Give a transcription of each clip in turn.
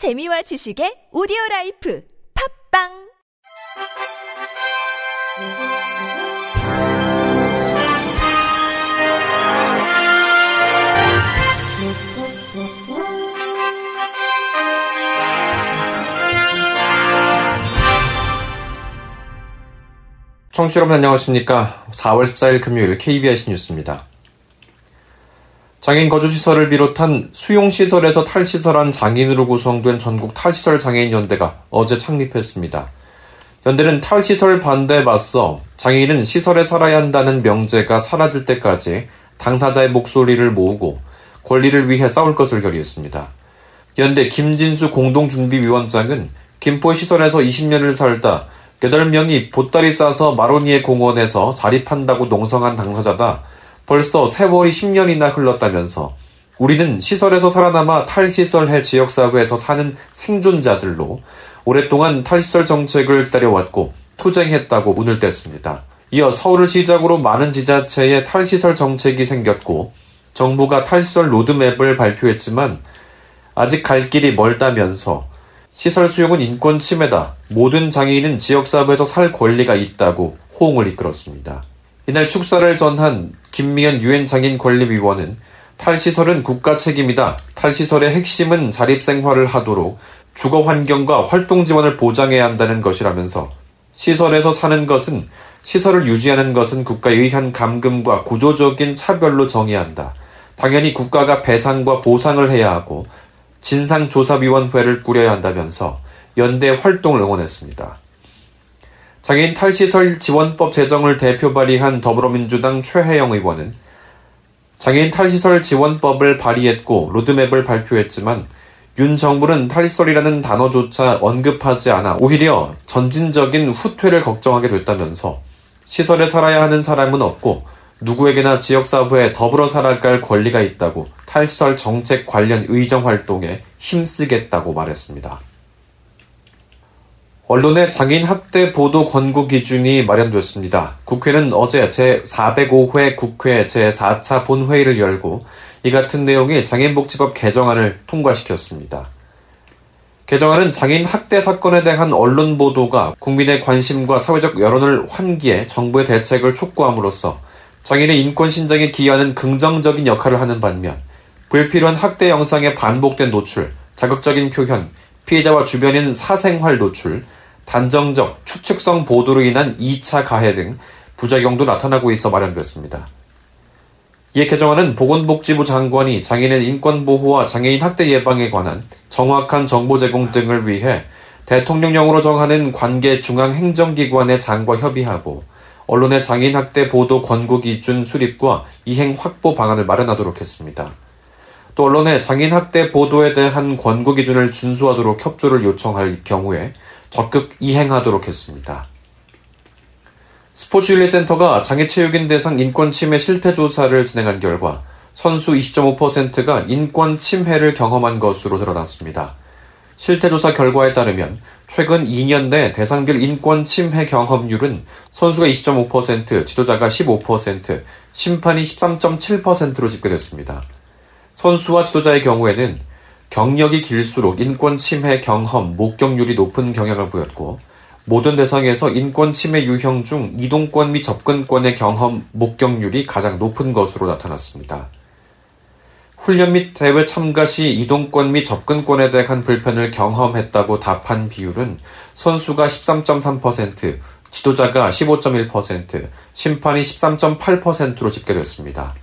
재미와 지식의 오디오 라이프 팝빵 청취자 여러분 안녕하십니까. 4월 14일 금요일 KBS 뉴스입니다. 장애인 거주시설을 비롯한 수용시설에서 탈시설한 장애인으로 구성된 전국 탈시설 장애인 연대가 어제 창립했습니다. 연대는 탈시설 반대에 맞서 장애인은 시설에 살아야 한다는 명제가 사라질 때까지 당사자의 목소리를 모으고 권리를 위해 싸울 것을 결의했습니다. 연대 김진수 공동준비위원장은 김포 시설에서 20년을 살다 8명이 보따리 싸서 마로니에 공원에서 자립한다고 농성한 당사자다. 벌써 세월이 10년이나 흘렀다면서 우리는 시설에서 살아남아 탈시설해 지역사회에서 사는 생존자들로 오랫동안 탈시설 정책을 기다려왔고 투쟁했다고 문을 뗐습니다. 이어 서울을 시작으로 많은 지자체에 탈시설 정책이 생겼고 정부가 탈시설 로드맵을 발표했지만 아직 갈 길이 멀다면서 시설 수용은 인권 침해다. 모든 장애인은 지역사회에서 살 권리가 있다고 호응을 이끌었습니다. 이날 축사를 전한 김미연 유엔 장애인 권리위원은 탈시설은 국가 책임이다. 탈시설의 핵심은 자립생활을 하도록 주거 환경과 활동 지원을 보장해야 한다는 것이라면서 시설에서 사는 것은 시설을 유지하는 것은 국가의 의한 감금과 구조적인 차별로 정의한다. 당연히 국가가 배상과 보상을 해야 하고 진상조사위원회를 꾸려야 한다면서 연대 활동을 응원했습니다. 장애인 탈시설 지원법 제정을 대표 발의한 더불어민주당 최혜영 의원은 장애인 탈시설 지원법을 발의했고 로드맵을 발표했지만 윤 정부는 탈시설이라는 단어조차 언급하지 않아 오히려 전진적인 후퇴를 걱정하게 됐다면서 시설에 살아야 하는 사람은 없고 누구에게나 지역사회에 더불어 살아갈 권리가 있다고 탈시설 정책 관련 의정 활동에 힘쓰겠다고 말했습니다. 언론의 장애인 학대 보도 권고 기준이 마련됐습니다. 국회는 어제 제405회 국회 제4차 본회의를 열고 이 같은 내용의 장애인복지법 개정안을 통과시켰습니다. 개정안은 장애인 학대 사건에 대한 언론 보도가 국민의 관심과 사회적 여론을 환기해 정부의 대책을 촉구함으로써 장애인의 인권 신장에 기여하는 긍정적인 역할을 하는 반면 불필요한 학대 영상의 반복된 노출, 자극적인 표현, 피해자와 주변인 사생활 노출, 단정적, 추측성 보도로 인한 2차 가해 등 부작용도 나타나고 있어 마련됐습니다. 이에 개정안은 보건복지부 장관이 장애인의 인권보호와 장애인 학대 예방에 관한 정확한 정보 제공 등을 위해 대통령령으로 정하는 관계 중앙행정기관의 장과 협의하고 언론의 장애인 학대 보도 권고 기준 수립과 이행 확보 방안을 마련하도록 했습니다. 또 언론의 장애인 학대 보도에 대한 권고 기준을 준수하도록 협조를 요청할 경우에 적극 이행하도록 했습니다. 스포츠윤리센터가 장애체육인 대상 인권 침해 실태 조사를 진행한 결과 선수 20.5%가 인권 침해를 경험한 것으로 드러났습니다. 실태조사 결과에 따르면 최근 2년 내 대상별 인권 침해 경험률은 선수가 20.5%, 지도자가 15%, 심판이 13.7%로 집계됐습니다. 선수와 지도자의 경우에는 경력이 길수록 인권 침해 경험, 목격률이 높은 경향을 보였고, 모든 대상에서 인권 침해 유형 중 이동권 및 접근권의 경험, 목격률이 가장 높은 것으로 나타났습니다. 훈련 및 대회 참가 시 이동권 및 접근권에 대한 불편을 경험했다고 답한 비율은 선수가 13.3%, 지도자가 15.1%, 심판이 13.8%로 집계됐습니다.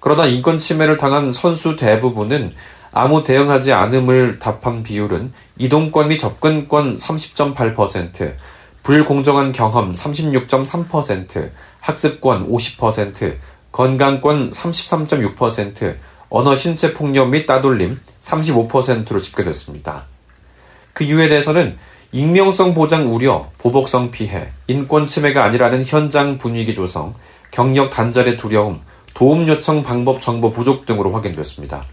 그러나 인권 침해를 당한 선수 대부분은 아무 대응하지 않음을 답한 비율은 이동권 및 접근권 30.8%, 불공정한 경험 36.3%, 학습권 50%, 건강권 33.6%, 언어 신체 폭력 및 따돌림 35%로 집계됐습니다. 그 이유에 대해서는 익명성 보장 우려, 보복성 피해, 인권 침해가 아니라는 현장 분위기 조성, 경력 단절의 두려움, 도움 요청 방법 정보 부족 등으로 확인됐습니다.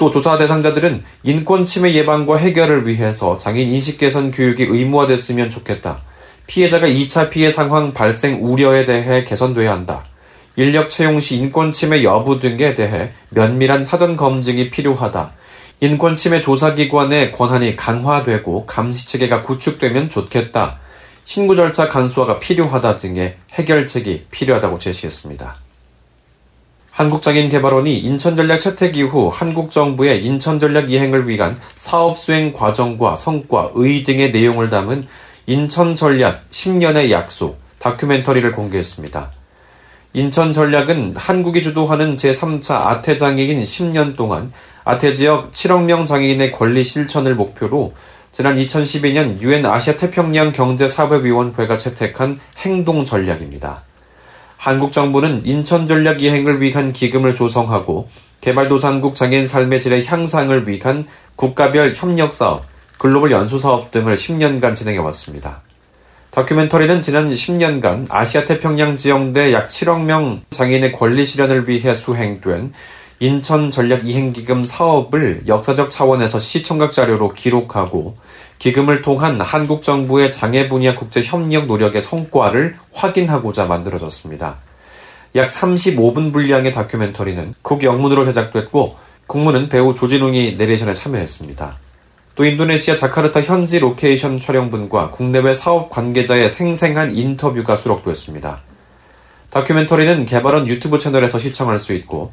또 조사 대상자들은 인권 침해 예방과 해결을 위해서 장애인 인식 개선 교육이 의무화됐으면 좋겠다. 피해자가 2차 피해 상황 발생 우려에 대해 개선돼야 한다. 인력 채용 시 인권 침해 여부 등에 대해 면밀한 사전 검증이 필요하다. 인권 침해 조사기관의 권한이 강화되고 감시 체계가 구축되면 좋겠다. 신고 절차 간소화가 필요하다 등의 해결책이 필요하다고 제시했습니다. 한국장애인개발원이 인천전략 채택 이후 한국 정부의 인천전략 이행을 위한 사업 수행 과정과 성과, 의 등의 내용을 담은 인천전략 10년의 약속 다큐멘터리를 공개했습니다. 인천전략은 한국이 주도하는 제3차 아태장애인 10년 동안 아태 지역 7억 명 장애인의 권리 실천을 목표로 지난 2012년 유엔 아시아 태평양 경제사업위원회가 채택한 행동 전략입니다. 한국 정부는 인천 전략 이행을 위한 기금을 조성하고 개발도상국 장애인 삶의 질의 향상을 위한 국가별 협력 사업, 글로벌 연수 사업 등을 10년간 진행해 왔습니다. 다큐멘터리는 지난 10년간 아시아 태평양 지역 내 약 7억 명 장애인의 권리 실현을 위해 수행된 인천 전략 이행 기금 사업을 역사적 차원에서 시청각 자료로 기록하고 기금을 통한 한국 정부의 장애 분야 국제 협력 노력의 성과를 확인하고자 만들어졌습니다. 약 35분 분량의 다큐멘터리는 국 영문으로 제작됐고 국문은 배우 조진웅이 내레이션에 참여했습니다. 또 인도네시아 자카르타 현지 로케이션 촬영분과 국내외 사업 관계자의 생생한 인터뷰가 수록됐습니다. 다큐멘터리는 개발원 유튜브 채널에서 시청할 수 있고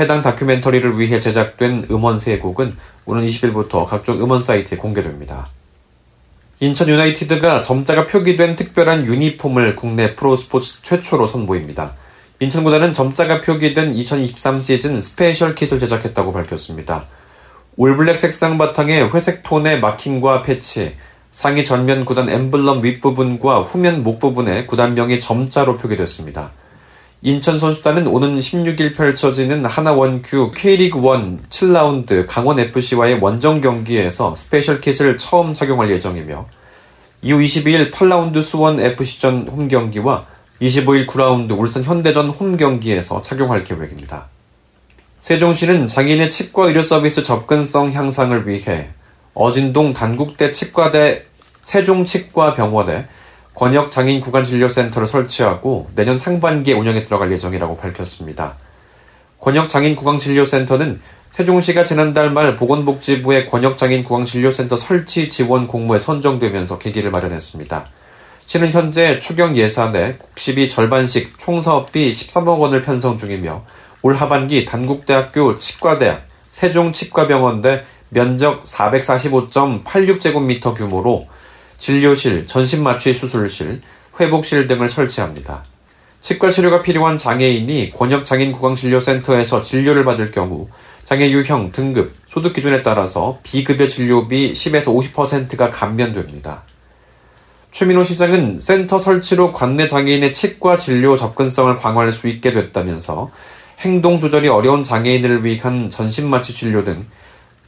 해당 다큐멘터리를 위해 제작된 음원 세 곡은 오는 20일부터 각종 음원 사이트에 공개됩니다. 인천 유나이티드가 점자가 표기된 특별한 유니폼을 국내 프로스포츠 최초로 선보입니다. 인천구단은 점자가 표기된 2023 시즌 special kit을 제작했다고 밝혔습니다. all black 색상 바탕에 회색 톤의 마킹과 패치, 상의 전면 구단 엠블럼 윗부분과 후면 목 부분에 구단명이 점자로 표기됐습니다. 인천 선수단은 오는 16일 펼쳐지는 하나원큐 K리그 1 7라운드 강원FC와의 원정 경기에서 special kit을 처음 착용할 예정이며 이후 22일 8라운드 수원 FC전 홈경기와 25일 9라운드 울산 현대전 홈경기에서 착용할 계획입니다. 세종시는 장애인의 치과 의료 서비스 접근성 향상을 위해 어진동 단국대 치과대 세종치과병원에 권역 장애인 구간 진료센터를 설치하고 내년 상반기에 운영에 들어갈 예정이라고 밝혔습니다. 권역 장애인 구강 진료센터는 세종시가 지난달 말 보건복지부의 권역 장애인 구강 진료센터 설치 지원 공모에 선정되면서 계기를 마련했습니다. 시는 현재 추경 예산에 국시비 절반씩 총 사업비 13억 원을 편성 중이며 올 하반기 단국대학교 치과대학, 세종치과병원대 면적 445.86제곱미터 규모로 진료실, 전신마취 수술실, 회복실 등을 설치합니다. 치과 치료가 필요한 장애인이 권역장애인 구강진료센터에서 진료를 받을 경우 장애 유형, 등급, 소득 기준에 따라서 비급여 진료비 10에서 50%가 감면됩니다. 최민호 시장은 센터 설치로 관내 장애인의 치과 진료 접근성을 강화할 수 있게 됐다면서 행동 조절이 어려운 장애인을 위한 전신마취 진료 등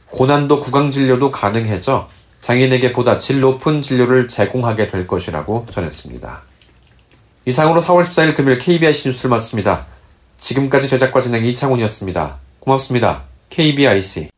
고난도 구강 진료도 가능해져 장애인에게 보다 질 높은 진료를 제공하게 될 것이라고 전했습니다. 이상으로 4월 14일 금요일 KBIC 뉴스를 마칩니다. 지금까지 제작과 진행 이창훈이었습니다. 고맙습니다. KBIC